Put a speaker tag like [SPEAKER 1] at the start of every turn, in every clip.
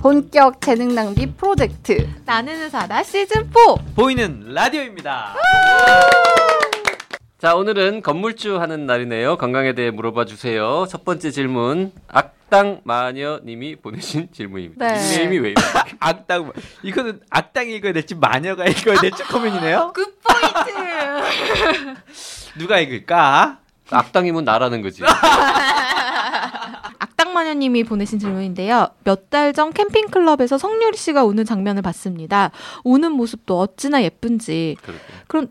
[SPEAKER 1] 본격 재능 낭비 프로젝트 나는 의사다 시즌 4
[SPEAKER 2] 보이는 라디오입니다. 자, 오늘은 건물주 하는 날이네요. 건강에 대해 물어봐 주세요. 첫 번째 질문. 악당 마녀님이 보내신 질문입니다.
[SPEAKER 1] 네.
[SPEAKER 2] 닉네임이 왜?
[SPEAKER 3] 악당 이거는 악당이 읽어야 될지 마녀가 읽어야 될지 고민이네요.
[SPEAKER 1] good point
[SPEAKER 3] 누가 읽을까?
[SPEAKER 2] 악당이면 나라는 거지.
[SPEAKER 1] 악당마녀님이 보내신 질문인데요. 몇 달 전 캠핑클럽에서 성유리 씨가 우는 장면을 봤습니다. 우는 모습도 어찌나 예쁜지.
[SPEAKER 2] 그렇게.
[SPEAKER 1] 그럼 음,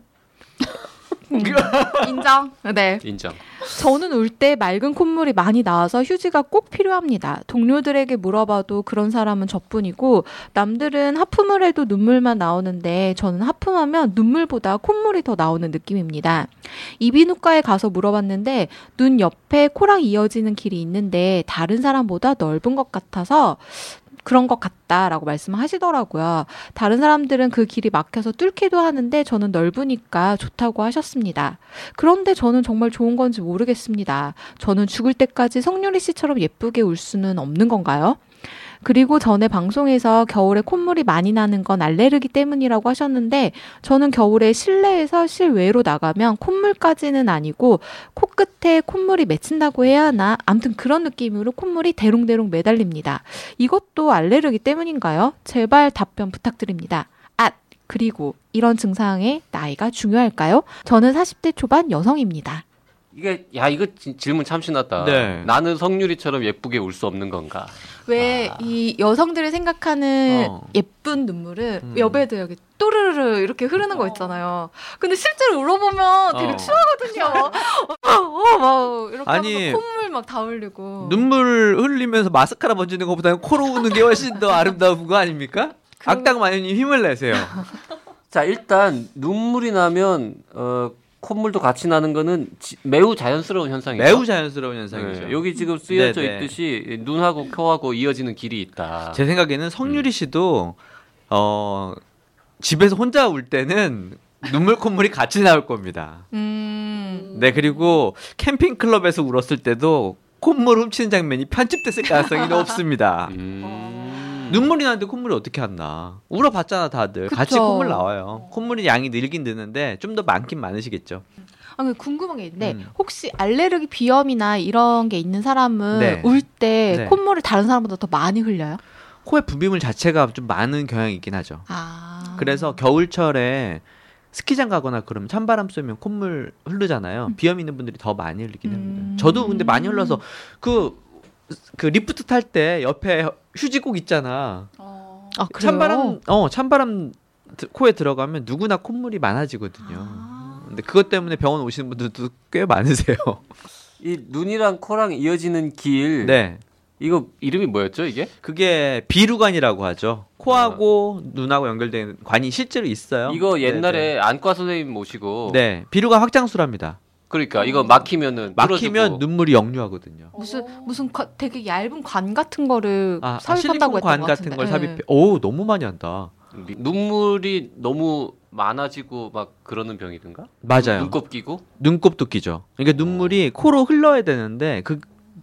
[SPEAKER 1] 인정 네
[SPEAKER 2] 인정.
[SPEAKER 1] 저는 울 때 맑은 콧물이 많이 나와서 휴지가 꼭 필요합니다. 동료들에게 물어봐도 그런 사람은 저뿐이고 남들은 하품을 해도 눈물만 나오는데 저는 하품하면 눈물보다 콧물이 더 나오는 느낌입니다. 이비인후과에 가서 물어봤는데 눈 옆에 코랑 이어지는 길이 있는데 다른 사람보다 넓은 것 같아서 그런 것 같다라고 말씀하시더라고요. 다른 사람들은 그 길이 막혀서 뚫기도 하는데 저는 넓으니까 좋다고 하셨습니다. 그런데 저는 정말 좋은 건지 모르겠습니다. 저는 죽을 때까지 성유리 씨처럼 예쁘게 울 수는 없는 건가요? 그리고 전에 방송에서 겨울에 콧물이 많이 나는 건 알레르기 때문이라고 하셨는데 저는 겨울에 실내에서 실외로 나가면 콧물까지는 아니고 코끝에 콧물이 맺힌다고 해야 하나? 암튼 그런 느낌으로 콧물이 대롱대롱 매달립니다. 이것도 알레르기 때문인가요? 제발 답변 부탁드립니다. 아, 그리고 이런 증상의 나이가 중요할까요? 저는 40대 초반 여성입니다.
[SPEAKER 2] 이게 야 이거 지- 질문 참 신났다.
[SPEAKER 3] 네.
[SPEAKER 2] 나는 성유리처럼 예쁘게 울 수 없는 건가?
[SPEAKER 1] 왜이 여성들이 생각하는
[SPEAKER 3] 어.
[SPEAKER 1] 예쁜 눈물은
[SPEAKER 3] 음.
[SPEAKER 1] 여배도 여기 또르르르 이렇게 흐르는 거 있잖아요. 근데 실제로 울어보면 되게
[SPEAKER 3] 어.
[SPEAKER 1] 추하거든요. 어, 어, 막 이렇게
[SPEAKER 3] 아니,
[SPEAKER 1] 콧물 막 다 흘리고.
[SPEAKER 3] 눈물 흘리면서 마스카라 번지는 것보다는 코로 우는 게 훨씬 더 아름다운 거 아닙니까?
[SPEAKER 1] 그러-
[SPEAKER 3] 악당 마녀님 힘을 내세요.
[SPEAKER 2] 자 일단 눈물이 나면 어 콧물도 같이 나는 거는 지- 매우 자연스러운 현상이죠.
[SPEAKER 3] 매우 자연스러운 현상이죠.
[SPEAKER 2] 네, 여기 지금 쓰여져
[SPEAKER 3] 네네.
[SPEAKER 2] 있듯이 눈하고 코하고 이어지는 길이 있다.
[SPEAKER 3] 제 생각에는 성유리 씨도 어 집에서 혼자 울 때는 눈물 콧물이 같이 나올 겁니다.
[SPEAKER 1] 음.
[SPEAKER 3] 네 그리고 캠핑 클럽에서 울었을 때도 콧물 훔치는 장면이 편집됐을 가능성이 높습니다.
[SPEAKER 2] 음.
[SPEAKER 3] 눈물이 나는데 콧물이 어떻게 안 나? 울어봤잖아 다들. 같이
[SPEAKER 1] 그쵸.
[SPEAKER 3] 콧물 나와요. 콧물이 양이 늘긴 느는데 좀 더 많긴 많으시겠죠.
[SPEAKER 1] 아, 근데 궁금한 게 있는데
[SPEAKER 3] 음.
[SPEAKER 1] 혹시 알레르기 비염이나 이런 게 있는 사람은
[SPEAKER 3] 네.
[SPEAKER 1] 울때
[SPEAKER 3] 네.
[SPEAKER 1] 콧물을 다른 사람보다 더 많이 흘려요?
[SPEAKER 3] 코에 분비물 자체가 좀 많은 경향이 있긴 하죠.
[SPEAKER 1] 아.
[SPEAKER 3] 그래서 겨울철에 스키장 가거나 그러면 찬바람 쏘면 콧물 흐르잖아요. 비염 있는 분들이 더 많이 흘리긴
[SPEAKER 1] 음.
[SPEAKER 3] 합니다. 저도 근데 많이 흘러서 그, 그 리프트 탈 때 옆에 휴지 꼭 있잖아.
[SPEAKER 1] 아, 그래요?
[SPEAKER 3] 찬바람, 어, 찬바람 드- 코에 들어가면 누구나 콧물이 많아지거든요.
[SPEAKER 1] 아.
[SPEAKER 3] 근데 그것 때문에 병원 오시는 분들도 꽤 많으세요.
[SPEAKER 2] 이 눈이랑 코랑 이어지는 길.
[SPEAKER 3] 네.
[SPEAKER 2] 이거 이름이 뭐였죠 이게?
[SPEAKER 3] 그게 비루관이라고 하죠. 코하고 눈하고 연결된 관이 실제로 있어요.
[SPEAKER 2] 이거 옛날에
[SPEAKER 3] 네, 네.
[SPEAKER 2] 안과 선생님 모시고.
[SPEAKER 3] 네, 비루관 확장수랍니다.
[SPEAKER 2] 그러니까 이거 막히면은
[SPEAKER 3] 막히면
[SPEAKER 2] 뚫어주고.
[SPEAKER 3] 눈물이 역류하거든요.
[SPEAKER 1] 무슨 무슨 관- 되게 얇은 관 같은 거를
[SPEAKER 3] 아, 아
[SPEAKER 1] 삽입한다고 했던 관것
[SPEAKER 3] 같은. 걸
[SPEAKER 1] 네.
[SPEAKER 3] 삽입해. 오, 너무 많이 한다.
[SPEAKER 2] 눈물이 너무 많아지고 막 그러는 병이든가?
[SPEAKER 3] 맞아요.
[SPEAKER 2] 눈곱 끼고?
[SPEAKER 3] 눈곱도 끼죠. 그러니까 눈물이 코로 흘러야 되는데 그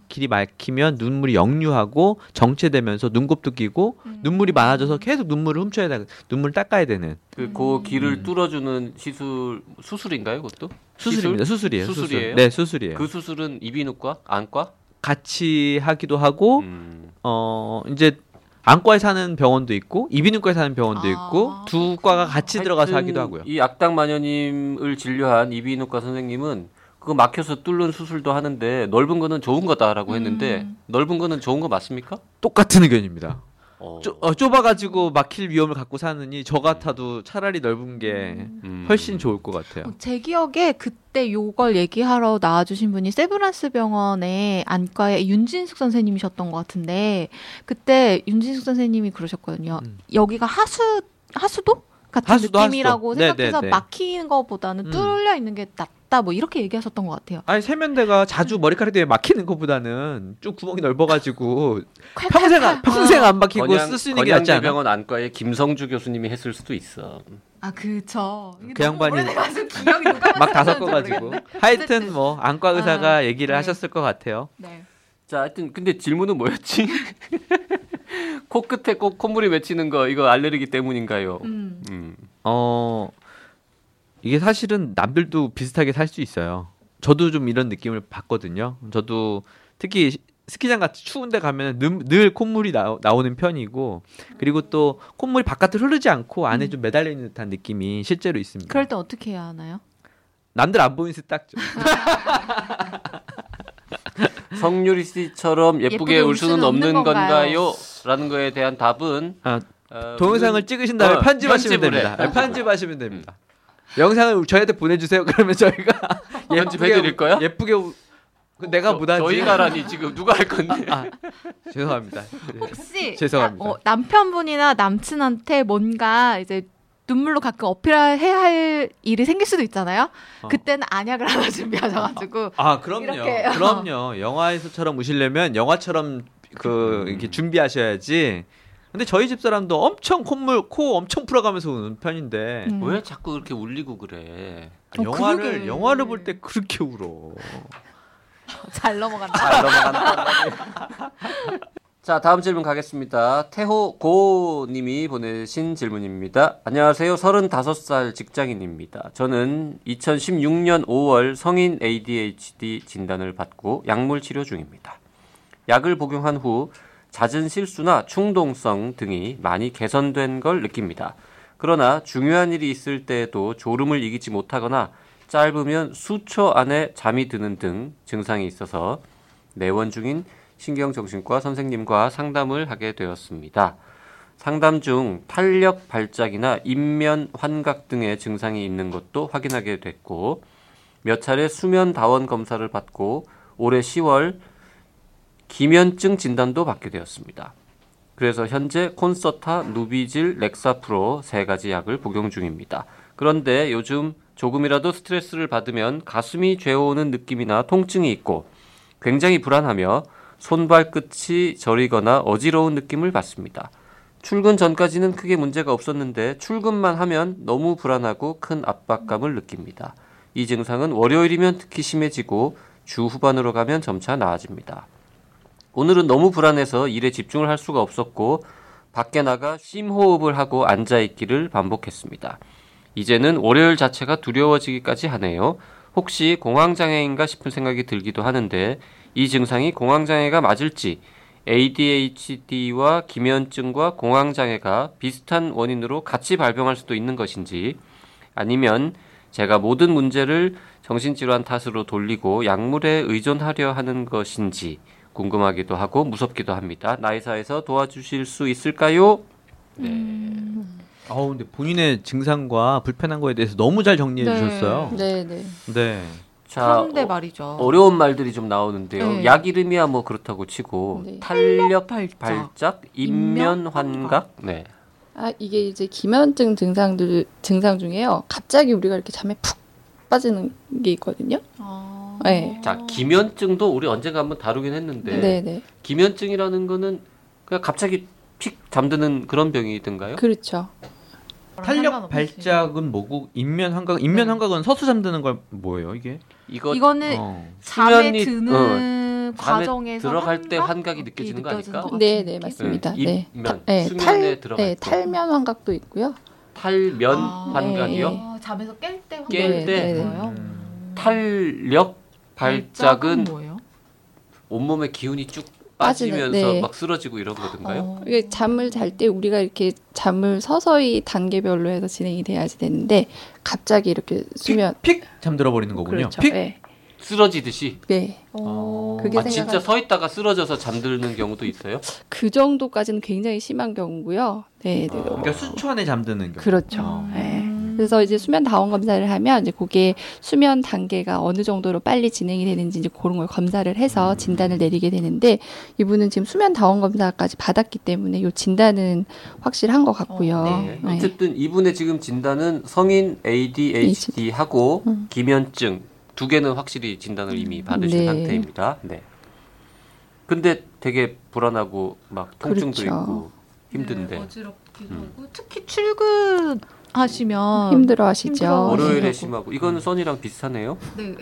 [SPEAKER 3] 길이 막히면 눈물이 역류하고 정체되면서 눈곱도 끼고
[SPEAKER 1] 음.
[SPEAKER 3] 눈물이 많아져서 계속 눈물을 훔쳐야 돼. 눈물 닦아야 되는
[SPEAKER 2] 그, 그 길을
[SPEAKER 3] 음.
[SPEAKER 2] 뚫어주는 시술 수술인가요, 그것도?
[SPEAKER 3] 수술입니다. 수술 이에요.
[SPEAKER 2] 수술이에요?
[SPEAKER 3] 수술. 네, 수술이에요.
[SPEAKER 2] 그 수술은 이비인후과, 안과?
[SPEAKER 3] 같이 하기도 하고
[SPEAKER 2] 음.
[SPEAKER 3] 어 이제 안과에 사는 병원도 있고 이비인후과에 사는 병원도
[SPEAKER 1] 아,
[SPEAKER 3] 있고 두 과가 같이 들어가서 하기도 하고요.
[SPEAKER 2] 이 악당 마녀님을 진료한 이비인후과 선생님은 그거 막혀서 뚫는 수술도 하는데 넓은 거는 좋은 거다라고 했는데
[SPEAKER 1] 음.
[SPEAKER 2] 넓은 거는 좋은 거 맞습니까?
[SPEAKER 3] 똑같은 의견입니다.
[SPEAKER 2] 어.
[SPEAKER 3] 좁, 어, 좁아가지고 막힐 위험을 갖고 사느니 저 같아도 차라리 넓은 게
[SPEAKER 2] 음.
[SPEAKER 3] 훨씬 좋을 것 같아요.
[SPEAKER 1] 어, 제 기억에 그때 요걸 얘기하러 나와주신 분이 세브란스 병원의 안과의 윤진숙 선생님이셨던 것 같은데 그때 윤진숙 선생님이 그러셨거든요.
[SPEAKER 3] 음.
[SPEAKER 1] 여기가 하수 하수도? 같은
[SPEAKER 3] 하수도
[SPEAKER 1] 느낌이라고
[SPEAKER 3] 하수도.
[SPEAKER 1] 생각해서
[SPEAKER 3] 네네네.
[SPEAKER 1] 막히는 것보다는
[SPEAKER 3] 음.
[SPEAKER 1] 뚫려 있는 게 낫 다 뭐 이렇게 얘기하셨던 것 같아요.
[SPEAKER 3] 아니 세면대가 자주 머리카락 때문에 막히는 것보다는 좀 구멍이 넓어가지고. 평생 안, 평생 안 막히고
[SPEAKER 2] 건양-
[SPEAKER 3] 쓸수 있는 게 낫지 않아?
[SPEAKER 2] 건양대병원 안과의 김성주 교수님이 했을 수도 있어.
[SPEAKER 1] 아 그쵸.
[SPEAKER 3] 그 양반이 막 다 섞어가지고. 하여튼. 뭐 안과 의사가
[SPEAKER 1] 아,
[SPEAKER 3] 얘기를
[SPEAKER 1] 네.
[SPEAKER 3] 하셨을 것 같아요.
[SPEAKER 1] 네.
[SPEAKER 2] 자, 하여튼 근데 질문은 뭐였지? 코끝에 꼭 콧물이 맺히는 거 이거 알레르기 때문인가요?
[SPEAKER 1] 음.
[SPEAKER 2] 음.
[SPEAKER 3] 어 이게 사실은 남들도 비슷하게 살 수 있어요. 저도 좀 이런 느낌을 받거든요. 저도 특히 시- 스키장 같이 추운데 가면 늘, 늘 콧물이 나, 나오는 편이고 그리고 또 콧물이 바깥으로 흐르지 않고 안에
[SPEAKER 1] 음.
[SPEAKER 3] 좀 매달려 있는 듯한 느낌이 실제로 있습니다.
[SPEAKER 1] 그럴 때 어떻게 해야 하나요?
[SPEAKER 3] 남들 안 보이는 딱 좀.
[SPEAKER 2] 성유리 씨처럼 예쁘게,
[SPEAKER 1] 예쁘게
[SPEAKER 2] 울 수는 없는
[SPEAKER 1] 건가요?
[SPEAKER 2] 라는 거에 대한 답은
[SPEAKER 3] 아,
[SPEAKER 2] 어,
[SPEAKER 3] 동영상을 찍으신 다음에
[SPEAKER 2] 어,
[SPEAKER 3] 편집하시면
[SPEAKER 2] 편집을.
[SPEAKER 3] 됩니다. 아, 편집하시면 됩니다. 영상을 저희한테 보내주세요. 그러면 저희가
[SPEAKER 2] 편집해드릴 거야?
[SPEAKER 3] 예쁘게 우- 그 내가
[SPEAKER 2] 저-
[SPEAKER 3] 못하지.
[SPEAKER 2] 저희가라니 지금 누가 할 건데?
[SPEAKER 3] 아, 죄송합니다. 네.
[SPEAKER 1] 혹시
[SPEAKER 3] 죄송합니다.
[SPEAKER 1] 아, 어, 남편분이나 남친한테 뭔가 이제 눈물로 가끔 어필해야 할 일이 생길 수도 있잖아요.
[SPEAKER 3] 어.
[SPEAKER 1] 그때는 안약을 하나 준비하셔가지고
[SPEAKER 3] 아 그럼요.
[SPEAKER 1] 이렇게.
[SPEAKER 3] 그럼요. 영화에서처럼 우시려면 영화처럼 그 이렇게 준비하셔야지. 근데 저희 집 사람도 엄청 콧물 코 엄청 풀어가면서 우는 편인데
[SPEAKER 1] 음.
[SPEAKER 2] 왜 자꾸 그렇게 울리고 그래?
[SPEAKER 1] 어,
[SPEAKER 3] 영화를
[SPEAKER 1] 그러게.
[SPEAKER 3] 영화를 볼 때 그렇게 울어.
[SPEAKER 1] 잘 넘어간다.
[SPEAKER 2] 잘 넘어간다. 자, 다음 질문 가겠습니다. 태호 고 님이 보내신 질문입니다. 안녕하세요. 35살 직장인입니다. 저는 2016년 5월 성인 ADHD 진단을 받고 약물 치료 중입니다. 약을 복용한 후 잦은 실수나 충동성 등이 많이 개선된 걸 느낍니다. 그러나 중요한 일이 있을 때에도 졸음을 이기지 못하거나 짧으면 수초 안에 잠이 드는 등 증상이 있어서 내원 중인 신경정신과 선생님과 상담을 하게 되었습니다. 상담 중 탄력 발작이나 인면 환각 등의 증상이 있는 것도 확인하게 됐고 몇 차례 수면 다원 검사를 받고 올해 10월 기면증 진단도 받게 되었습니다. 그래서 현재 콘서타, 누비질, 렉사프로 세 가지 약을 복용 중입니다. 그런데 요즘 조금이라도 스트레스를 받으면 가슴이 죄어오는 느낌이나 통증이 있고 굉장히 불안하며 손발 끝이 저리거나 어지러운 느낌을 받습니다. 출근 전까지는 크게 문제가 없었는데 출근만 하면 너무 불안하고 큰 압박감을 느낍니다. 이 증상은 월요일이면 특히 심해지고 주 후반으로 가면 점차 나아집니다. 오늘은 너무 불안해서 일에 집중을 할 수가 없었고 밖에 나가 심호흡을 하고 앉아 있기를 반복했습니다. 이제는 월요일 자체가 두려워지기까지 하네요. 혹시 공황장애인가 싶은 생각이 들기도 하는데 이 증상이 공황장애가 맞을지 ADHD와 기면증과 공황장애가 비슷한 원인으로 같이 발병할 수도 있는 것인지 아니면 제가 모든 문제를 정신질환 탓으로 돌리고 약물에 의존하려 하는 것인지 궁금하기도 하고 무섭기도 합니다. 나이사에서 도와주실 수 있을까요? 네.
[SPEAKER 3] 아우 근데 본인의 증상과 불편한 거에 대해서 너무 잘 정리해
[SPEAKER 1] 네.
[SPEAKER 3] 주셨어요.
[SPEAKER 4] 네, 네.
[SPEAKER 3] 네.
[SPEAKER 2] 자,
[SPEAKER 1] 그런데
[SPEAKER 2] 어,
[SPEAKER 1] 말이죠.
[SPEAKER 2] 어 려운 말들이 좀 나오는데요.
[SPEAKER 1] 네.
[SPEAKER 2] 약 이름이야 뭐 그렇다고 치고
[SPEAKER 4] 네.
[SPEAKER 2] 탄력
[SPEAKER 1] 발작.
[SPEAKER 2] 발작, 인면
[SPEAKER 1] 인면
[SPEAKER 2] 환각, 네.
[SPEAKER 4] 아, 이게 이제 기면증 증상들 증상 중에요. 갑자기 우리가 이렇게 잠에 푹 빠지는 게 있거든요.
[SPEAKER 1] 아.
[SPEAKER 4] 네.
[SPEAKER 2] 자, 기면증도 우리 언젠가 한번 다루긴 했는데
[SPEAKER 4] 네, 네.
[SPEAKER 2] 기면증이라는 거는 그냥 갑자기 픽 잠드는 그런 병이든가요?
[SPEAKER 4] 그렇죠.
[SPEAKER 3] 탄력 발작은 뭐고 인면 환각 인면
[SPEAKER 1] 네.
[SPEAKER 3] 환각은 서서 잠드는 걸 뭐예요 이게?
[SPEAKER 2] 이거
[SPEAKER 1] 이거는
[SPEAKER 3] 어.
[SPEAKER 1] 잠에
[SPEAKER 2] 수면이-
[SPEAKER 1] 드는
[SPEAKER 2] 어,
[SPEAKER 1] 과정에서
[SPEAKER 2] 들어갈 때
[SPEAKER 1] 환각?
[SPEAKER 2] 환각이 느껴지는 거 아닐까?
[SPEAKER 1] 것
[SPEAKER 4] 네, 네? 맞습니다.
[SPEAKER 2] 네,
[SPEAKER 4] 네.
[SPEAKER 2] 입면,
[SPEAKER 4] 네,
[SPEAKER 2] 수면에
[SPEAKER 4] 탈,
[SPEAKER 2] 들어갈
[SPEAKER 4] 네,
[SPEAKER 2] 때.
[SPEAKER 4] 탈면 환각도 있고요.
[SPEAKER 2] 탈면
[SPEAKER 1] 아,
[SPEAKER 2] 환각이요?
[SPEAKER 4] 네.
[SPEAKER 1] 아, 잠에서
[SPEAKER 2] 깰때깰
[SPEAKER 4] 네,
[SPEAKER 2] 때
[SPEAKER 4] 네, 네.
[SPEAKER 3] 음.
[SPEAKER 2] 탄력 발작은
[SPEAKER 1] 뭐예요?
[SPEAKER 2] 온몸에 기운이 쭉 빠지면서
[SPEAKER 4] 네.
[SPEAKER 2] 막 쓰러지고 이런 거든가요?
[SPEAKER 1] 어.
[SPEAKER 4] 이게 잠을 잘 때 우리가 이렇게 잠을 서서히 단계별로 해서 진행이 돼야지 되는데 갑자기 이렇게 수면
[SPEAKER 3] 픽 잠들어 버리는 거군요.
[SPEAKER 4] 그렇죠.
[SPEAKER 3] 픽.
[SPEAKER 4] 네.
[SPEAKER 2] 쓰러지듯이.
[SPEAKER 4] 네.
[SPEAKER 1] 어.
[SPEAKER 4] 그게
[SPEAKER 2] 아, 진짜 서 있다가 쓰러져서 잠드는 경우도 있어요?
[SPEAKER 4] 그 정도까지는 굉장히 심한 경우고요. 네, 네.
[SPEAKER 2] 아.
[SPEAKER 3] 그러니까 수초 안에 잠드는 경우.
[SPEAKER 4] 그렇죠.
[SPEAKER 3] 어.
[SPEAKER 4] 네.
[SPEAKER 1] 음.
[SPEAKER 4] 그래서 이제 수면 다원 검사를 하면 이제 그게 수면 단계가 어느 정도로 빨리 진행이 되는지 이제 그런 걸 검사를 해서 진단을 내리게 되는데 이분은 지금 수면 다원 검사까지 받았기 때문에 요 진단은 확실한 것 같고요.
[SPEAKER 1] 어,
[SPEAKER 2] 네.
[SPEAKER 4] 네.
[SPEAKER 2] 어쨌든 이분의 지금 진단은 성인 ADHD하고
[SPEAKER 4] 음.
[SPEAKER 2] 기면증 두 개는 확실히 진단을 이미 받으신
[SPEAKER 4] 네.
[SPEAKER 2] 상태입니다. 네. 근데 되게 불안하고 막 통증도
[SPEAKER 4] 그렇죠.
[SPEAKER 2] 있고 힘든데
[SPEAKER 1] 어지럽기도
[SPEAKER 2] 음.
[SPEAKER 1] 하고 특히 출근 하시면
[SPEAKER 4] 힘들어하시죠.
[SPEAKER 1] 힘들어.
[SPEAKER 2] 월요일에
[SPEAKER 1] 하고.
[SPEAKER 2] 심하고 이거는 써니랑 비슷하네요.
[SPEAKER 1] 네.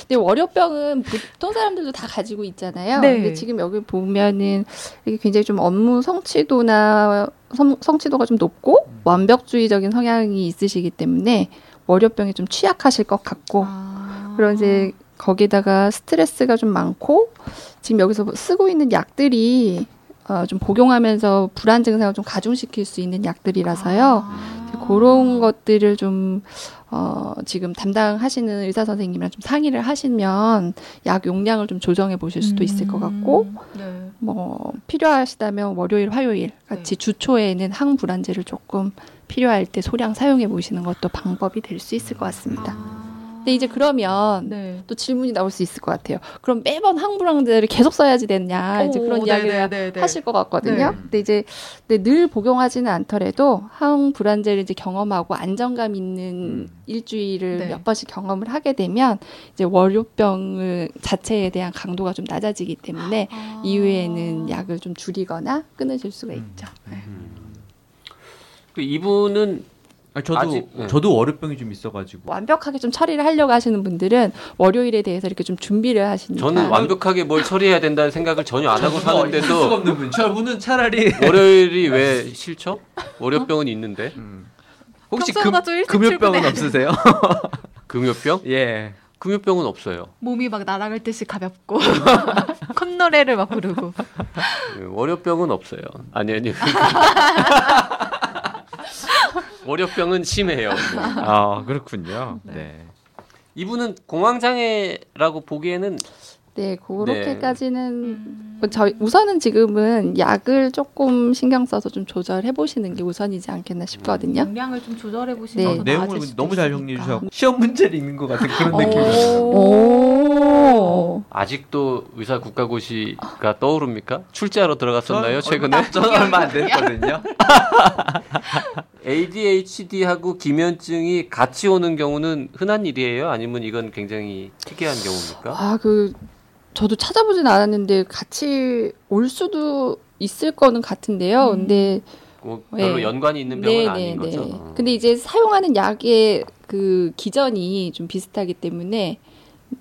[SPEAKER 4] 근데 월요병은 보통 사람들도 다 가지고 있잖아요.
[SPEAKER 1] 네.
[SPEAKER 4] 근데 지금 여기 보면은 이게 굉장히 좀 업무 성취도나 성, 성취도가 좀 높고
[SPEAKER 2] 음.
[SPEAKER 4] 완벽주의적인 성향이 있으시기 때문에 월요병에 좀 취약하실 것 같고
[SPEAKER 1] 아.
[SPEAKER 4] 그런 이제 거기다가 스트레스가 좀 많고 지금 여기서 쓰고 있는 약들이 어, 좀 복용하면서 불안 증상을 좀 가중시킬 수 있는 약들이라서요.
[SPEAKER 1] 아.
[SPEAKER 4] 그런 것들을 좀 어, 지금 담당하시는 의사 선생님이랑 좀 상의를 하시면 약 용량을 좀 조정해 보실 수도 있을 것 같고
[SPEAKER 1] 음. 네.
[SPEAKER 4] 뭐 필요하시다면 월요일, 화요일 같이 주초에는 항불안제를 조금 필요할 때 소량 사용해 보시는 것도 방법이 될 수 있을 것 같습니다.
[SPEAKER 1] 아.
[SPEAKER 4] 근데 이제 그러면
[SPEAKER 1] 네.
[SPEAKER 4] 또 질문이 나올 수 있을 것 같아요. 그럼 매번 항불안제를 계속 써야지 되냐 이제 그런
[SPEAKER 1] 오,
[SPEAKER 4] 이야기를
[SPEAKER 1] 네네네네.
[SPEAKER 4] 하실 것 같거든요.
[SPEAKER 1] 네.
[SPEAKER 4] 근데 이제 근데 늘 복용하지는 않더라도 항불안제를 이제 경험하고 안정감 있는
[SPEAKER 2] 음.
[SPEAKER 4] 일주일을
[SPEAKER 1] 네.
[SPEAKER 4] 몇 번씩 경험을 하게 되면 이제 월요병 자체에 대한 강도가 좀 낮아지기 때문에
[SPEAKER 1] 아.
[SPEAKER 4] 이후에는 약을 좀 줄이거나 끊으실 수가
[SPEAKER 3] 음.
[SPEAKER 4] 있죠. 네.
[SPEAKER 2] 그 이분은
[SPEAKER 3] 아니, 저도
[SPEAKER 2] 아직- 네.
[SPEAKER 3] 저도 월요병이 좀 있어가지고
[SPEAKER 4] 완벽하게 좀 처리를 하려고 하시는 분들은 월요일에 대해서 이렇게 좀 준비를 하시니까
[SPEAKER 2] 저는 완벽하게 뭘 처리해야 된다는 생각을 전혀 안 하고
[SPEAKER 3] 수가
[SPEAKER 2] 사는데도
[SPEAKER 3] 없는 분. 저분은 차라리
[SPEAKER 2] 월요일이 왜 싫죠? 월요병은 있는데
[SPEAKER 3] 혹시
[SPEAKER 1] 평소보다
[SPEAKER 3] 금, 금요병은. 없으세요?
[SPEAKER 2] 금요병?
[SPEAKER 3] 예.
[SPEAKER 2] 금요병은 없어요.
[SPEAKER 1] 몸이 막 날아갈 듯이 가볍고 콧노래를 막 부르고
[SPEAKER 2] 네, 월요병은 없어요. 아니 아니. 월요병은 심해요. 뭐.
[SPEAKER 3] 아 그렇군요.
[SPEAKER 1] 네.
[SPEAKER 3] 네.
[SPEAKER 2] 이분은 공황 장애라고 보기에는
[SPEAKER 4] 네 그렇게까지는
[SPEAKER 1] 음.
[SPEAKER 4] 뭐 저희 우선은 지금은 약을 조금 신경 써서 좀 조절해 보시는 게 우선이지 않겠나 싶거든요.
[SPEAKER 1] 용량을 좀 조절해 보시면
[SPEAKER 4] 네.
[SPEAKER 1] 더
[SPEAKER 3] 내용을 너무 잘. 정리해 주셔서 시험 문제를 읽는 것 같은 그런
[SPEAKER 1] 오.
[SPEAKER 3] 느낌이었어요.
[SPEAKER 4] 오.
[SPEAKER 2] 아직도 의사 국가고시가 떠오릅니까? 출제하러 들어갔었나요 최근에?
[SPEAKER 3] 저는 얼마 안 됐거든요.
[SPEAKER 2] ADHD하고 기면증이 같이 오는 경우는 흔한 일이에요? 아니면 이건 굉장히 특이한 경우입니까?
[SPEAKER 4] 아, 그 저도 찾아보진 않았는데 같이 올 수도 있을 거는 같은데요.
[SPEAKER 1] 음.
[SPEAKER 4] 근데
[SPEAKER 2] 뭐 별로
[SPEAKER 4] 네.
[SPEAKER 2] 연관이 있는 병은 아닌 거죠. 어.
[SPEAKER 4] 근데 이제 사용하는 약의 그 기전이 좀 비슷하기 때문에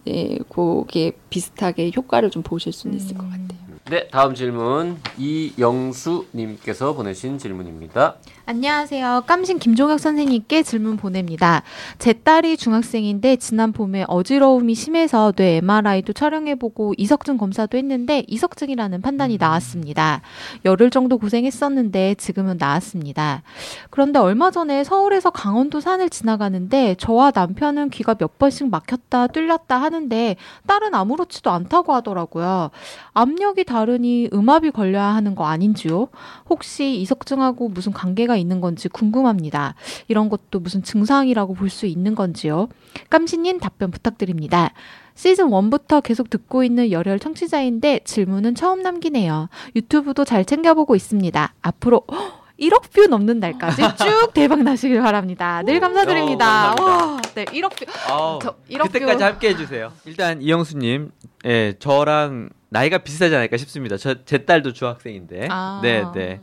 [SPEAKER 4] 네, 그게 비슷하게 효과를 좀 보실 수는 있을 것
[SPEAKER 1] 음.
[SPEAKER 4] 같아요.
[SPEAKER 2] 네, 다음 질문 이영수 님께서 보내신 질문입니다.
[SPEAKER 1] 안녕하세요. 깜신 김종혁 선생님께 질문 보냅니다. 제 딸이 중학생인데 지난 봄에 어지러움이 심해서 뇌 MRI도 촬영해 보고 이석증 검사도 했는데 이석증이라는 판단이 나왔습니다. 열흘 정도 고생했었는데 지금은 나았습니다. 그런데 얼마 전에 서울에서 강원도 산을 지나가는데 저와 남편은 귀가 몇 번씩 막혔다 뚫렸다 하는데 딸은 아무렇지도 않다고 하더라고요. 압력이 다르니 음압이 걸려야 하는 거 아닌지요? 혹시 이석증하고 무슨 관계가 있는 건지 궁금합니다. 이런 것도 무슨 증상이라고 볼 수 있는 건지요? 깜신님 답변 부탁드립니다. 시즌 1부터 계속 듣고 있는 열혈 청취자인데 질문은 처음 남기네요. 유튜브도 잘 챙겨보고 있습니다. 앞으로 1억 뷰 넘는 날까지 쭉 대박 나시길 바랍니다. 늘 감사드립니다. 와, 네, 1억 뷰. 저 1억
[SPEAKER 3] 그때까지
[SPEAKER 1] 뷰.
[SPEAKER 3] 함께 해주세요. 일단 이영수님, 예, 저랑 나이가 비슷하지 않을까 싶습니다. 저, 제 딸도 중학생인데.
[SPEAKER 1] 아.
[SPEAKER 3] 네, 네.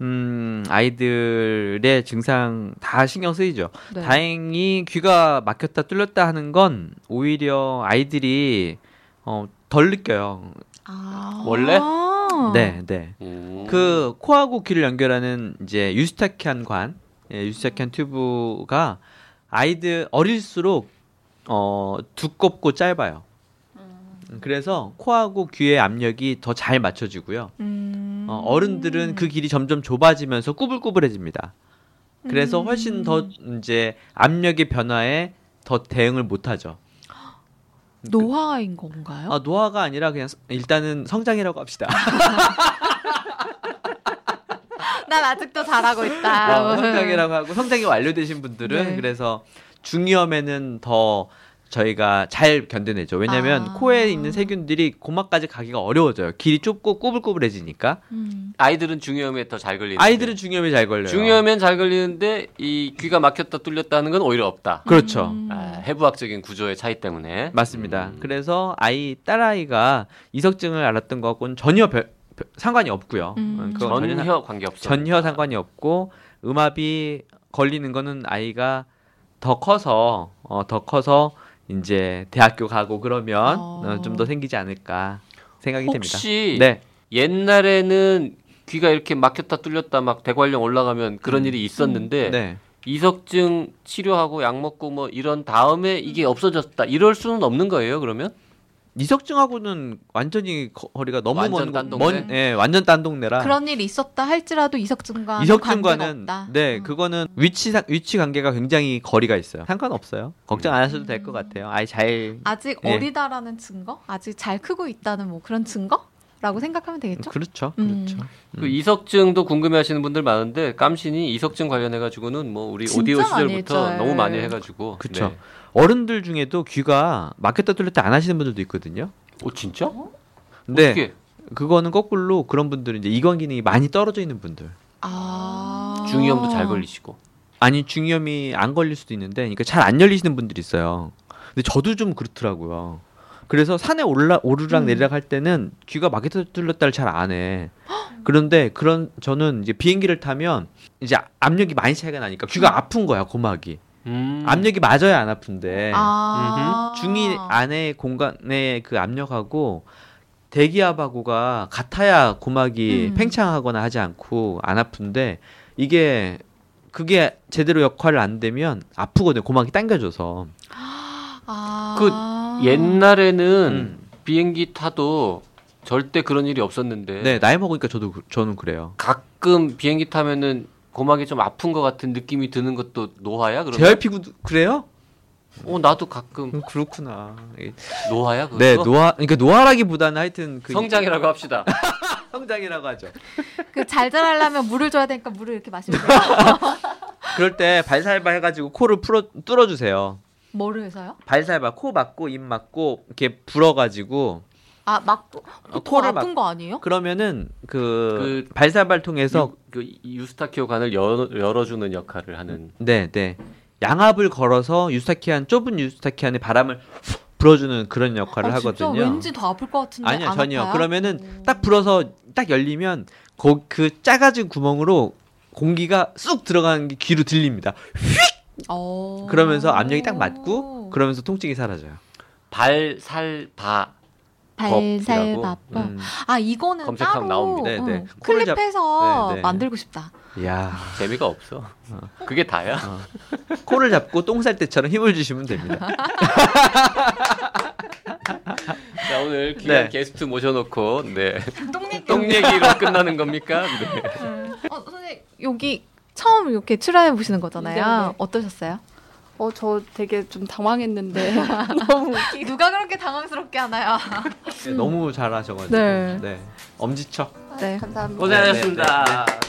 [SPEAKER 3] 음, 아이들의 증상 다 신경 쓰이죠.
[SPEAKER 1] 네.
[SPEAKER 3] 다행히 귀가 막혔다 뚫렸다 하는 건 오히려 아이들이 어, 덜 느껴요.
[SPEAKER 1] 아.
[SPEAKER 2] 원래?
[SPEAKER 3] 네, 네.
[SPEAKER 2] 음.
[SPEAKER 3] 그 코하고 귀를 연결하는 이제 Eustachian 관, 예, 유스타키안 튜브가 아이들 어릴수록 어, 두껍고 짧아요. 음, 그래서 코하고 귀의 압력이 더 잘 맞춰지고요.
[SPEAKER 1] 음.
[SPEAKER 3] 어, 어른들은 그 길이 점점 좁아지면서 꾸불꾸불해집니다. 그래서 훨씬 더
[SPEAKER 1] 음.
[SPEAKER 3] 이제 압력의 변화에 더 대응을 못하죠.
[SPEAKER 1] 노화인 건가요?
[SPEAKER 3] 아, 노화가 아니라 그냥 서- 일단은 성장이라고 합시다.
[SPEAKER 1] 난 아직도 잘하고 있다.
[SPEAKER 3] 어, 성장이라고 하고 성장이 완료되신 분들은
[SPEAKER 1] 네.
[SPEAKER 3] 그래서 중이염에는 더 저희가 잘 견뎌내죠. 왜냐하면
[SPEAKER 1] 아.
[SPEAKER 3] 코에 있는 세균들이 고막까지 가기가 어려워져요. 길이 좁고 꾸불꾸불해지니까.
[SPEAKER 1] 음.
[SPEAKER 2] 아이들은 중이염에 더 잘 걸리는.
[SPEAKER 3] 아이들은 중이염이 잘 걸려요.
[SPEAKER 2] 중이염엔 잘 걸리는데 이 귀가 막혔다 뚫렸다는 건 오히려 없다.
[SPEAKER 3] 그렇죠.
[SPEAKER 1] 음.
[SPEAKER 2] 아, 해부학적인 구조의 차이 때문에.
[SPEAKER 3] 맞습니다.
[SPEAKER 2] 음.
[SPEAKER 3] 그래서 아이 딸아이가 이석증을 앓았던 것하고는 전혀 별- 별- 상관이 없고요.
[SPEAKER 1] 음.
[SPEAKER 3] 그건 전혀, 상-
[SPEAKER 2] 전혀 관계 없어.
[SPEAKER 3] 전혀 상관이 없고 음압이 걸리는 거는 아이가 더 커서 어, 더 커서 이제 대학교 가고 그러면
[SPEAKER 1] 어.
[SPEAKER 3] 어, 좀더 생기지 않을까 생각이
[SPEAKER 2] 혹시
[SPEAKER 3] 됩니다. 네.
[SPEAKER 2] 옛날에는 귀가 이렇게 막혔다 뚫렸다 막 대관령 올라가면 그런
[SPEAKER 3] 음.
[SPEAKER 2] 일이 있었는데
[SPEAKER 3] 네.
[SPEAKER 2] 이석증 치료하고 약 먹고 뭐 이런 다음에 이게 없어졌다 이럴 수는 없는 거예요 그러면?
[SPEAKER 3] 이석증하고는 완전히 거- 거리가 너무
[SPEAKER 2] 완전
[SPEAKER 3] 먼,
[SPEAKER 2] 딴
[SPEAKER 3] 먼? 예, 완전 딴 동네라.
[SPEAKER 1] 그런 일이 있었다 할지라도 이석증과
[SPEAKER 3] 이석증과는
[SPEAKER 1] 없다.
[SPEAKER 3] 네
[SPEAKER 1] 음.
[SPEAKER 3] 그거는 위치 상- 위치 관계가 굉장히 거리가 있어요. 상관없어요. 걱정 안 하셔도 될 것 같아요. 아이 잘
[SPEAKER 1] 아직
[SPEAKER 3] 예.
[SPEAKER 1] 어리다라는 증거, 아직 잘 크고 있다는 뭐 그런 증거 라고 생각하면 되겠죠.
[SPEAKER 3] 그렇죠.
[SPEAKER 1] 음.
[SPEAKER 3] 그렇죠.
[SPEAKER 2] 그 이석증도 궁금해하시는 분들 많은데 깜신이 이석증 관련해 가지고는 뭐 우리 오디오 시절부터
[SPEAKER 1] 했죠.
[SPEAKER 2] 너무 많이
[SPEAKER 1] 예.
[SPEAKER 2] 해가지고.
[SPEAKER 3] 그쵸.
[SPEAKER 2] 네.
[SPEAKER 3] 어른들 중에도 귀가 막혔다 뚫렸다 안 하시는 분들도 있거든요.
[SPEAKER 2] 오 진짜?
[SPEAKER 3] 근데
[SPEAKER 2] 어떻게?
[SPEAKER 3] 그거는 거꾸로 그런 분들은 이제 이관 기능이 많이 떨어져 있는 분들.
[SPEAKER 1] 아
[SPEAKER 2] 중이염도 잘 걸리시고.
[SPEAKER 3] 아니 중이염이 안 걸릴 수도 있는데, 그러니까 잘 안 열리시는 분들이 있어요. 근데 저도 좀 그렇더라고요. 그래서 산에 올라 오르락
[SPEAKER 1] 음.
[SPEAKER 3] 내리락 할 때는 귀가 막혔다 뚫렸다를 잘 안 해. 그런데 그런 저는 이제 비행기를 타면 이제 압력이 많이 차이가 나니까 귀가 아픈 거야 고막이.
[SPEAKER 2] 음.
[SPEAKER 3] 압력이 맞아야 안 아픈데
[SPEAKER 1] 아
[SPEAKER 3] 중이 안에 공간의 그 압력하고 대기압하고가 같아야 고막이
[SPEAKER 1] 음.
[SPEAKER 3] 팽창하거나 하지 않고 안 아픈데 이게 그게 제대로 역할을 안 되면 아프거든요. 고막이 당겨져서.
[SPEAKER 1] 아.
[SPEAKER 2] 그 옛날에는
[SPEAKER 3] 음.
[SPEAKER 2] 비행기 타도 절대 그런 일이 없었는데
[SPEAKER 3] 네, 나이 먹으니까 저도 그- 저는 그래요.
[SPEAKER 2] 가끔 비행기 타면은 고막이 좀 아픈 것 같은 느낌이 드는 것도 노화야? 그러면?
[SPEAKER 3] JRP도 그래요?
[SPEAKER 2] 어 나도 가끔
[SPEAKER 3] 음, 그렇구나. 예.
[SPEAKER 2] 노화야 그거?
[SPEAKER 3] 네, 노화 그러니까 노화라기보다는 하여튼 그
[SPEAKER 2] 성장이라고 합시다.
[SPEAKER 3] 성장이라고 하죠.
[SPEAKER 1] 그 잘 자라려면 물을 줘야 되니까 물을 이렇게 마시면 돼요.
[SPEAKER 3] 그럴 때 발살바 해가지고 코를 풀어 뚫어주세요.
[SPEAKER 1] 뭐를 해서요?
[SPEAKER 3] 발살바 코 막고 입 막고 이렇게 불어가지고
[SPEAKER 1] 아 막고
[SPEAKER 3] 어,
[SPEAKER 1] 더
[SPEAKER 3] 코를
[SPEAKER 1] 아픈
[SPEAKER 3] 막
[SPEAKER 1] 거 아니에요?
[SPEAKER 3] 그러면은 그,
[SPEAKER 2] 그
[SPEAKER 3] 발살발 통해서
[SPEAKER 2] 그 유스타키오 관을 열어, 열어주는 역할을 하는
[SPEAKER 3] 네, 네. 양압을 걸어서 유스타키안 좁은 유스타키안에 바람을 훅 불어주는 그런 역할을
[SPEAKER 1] 아,
[SPEAKER 3] 하거든요.
[SPEAKER 1] 진짜 왠지 더 아플 것 같은데
[SPEAKER 3] 아니요
[SPEAKER 1] 안
[SPEAKER 3] 전혀.
[SPEAKER 1] 아파요?
[SPEAKER 3] 그러면은
[SPEAKER 1] 오.
[SPEAKER 3] 딱 불어서 딱 열리면 거, 그 작아진 구멍으로 공기가 쑥 들어가는 게 귀로 들립니다.
[SPEAKER 1] 어.
[SPEAKER 3] 그러면서 압력이 딱 맞고 그러면서 통증이 사라져요.
[SPEAKER 2] 발 살 바
[SPEAKER 1] 발살바법.
[SPEAKER 3] 음.
[SPEAKER 1] 아 이거는
[SPEAKER 2] 검색하면
[SPEAKER 1] 따로
[SPEAKER 2] 나옵니다.
[SPEAKER 3] 네, 네.
[SPEAKER 1] 응,
[SPEAKER 3] 코를 잡-
[SPEAKER 1] 클립해서
[SPEAKER 3] 네, 네.
[SPEAKER 1] 만들고 싶다.
[SPEAKER 3] 이야.
[SPEAKER 2] 재미가 없어. 그게 다야.
[SPEAKER 3] 코를 잡고 똥 쌀 때처럼 힘을 주시면 됩니다.
[SPEAKER 2] 자 오늘 귀한
[SPEAKER 3] 네.
[SPEAKER 2] 게스트 모셔놓고 네.
[SPEAKER 1] 똥 얘기.
[SPEAKER 2] 똥 얘기로 끝나는 겁니까? 네.
[SPEAKER 1] 어, 선생님 여기 처음 이렇게 출연해 보시는 거잖아요.
[SPEAKER 4] 네, 네.
[SPEAKER 1] 어떠셨어요?
[SPEAKER 4] 어, 저 되게 좀 당황했는데 너무 웃기.
[SPEAKER 1] 누가 그렇게 당황스럽게 하나요?
[SPEAKER 3] 네, 너무 잘하셔가지고.
[SPEAKER 1] 네.
[SPEAKER 3] 네. 엄지척.
[SPEAKER 4] 네, 감사합니다.
[SPEAKER 2] 고생하셨습니다.
[SPEAKER 3] 네, 네, 네.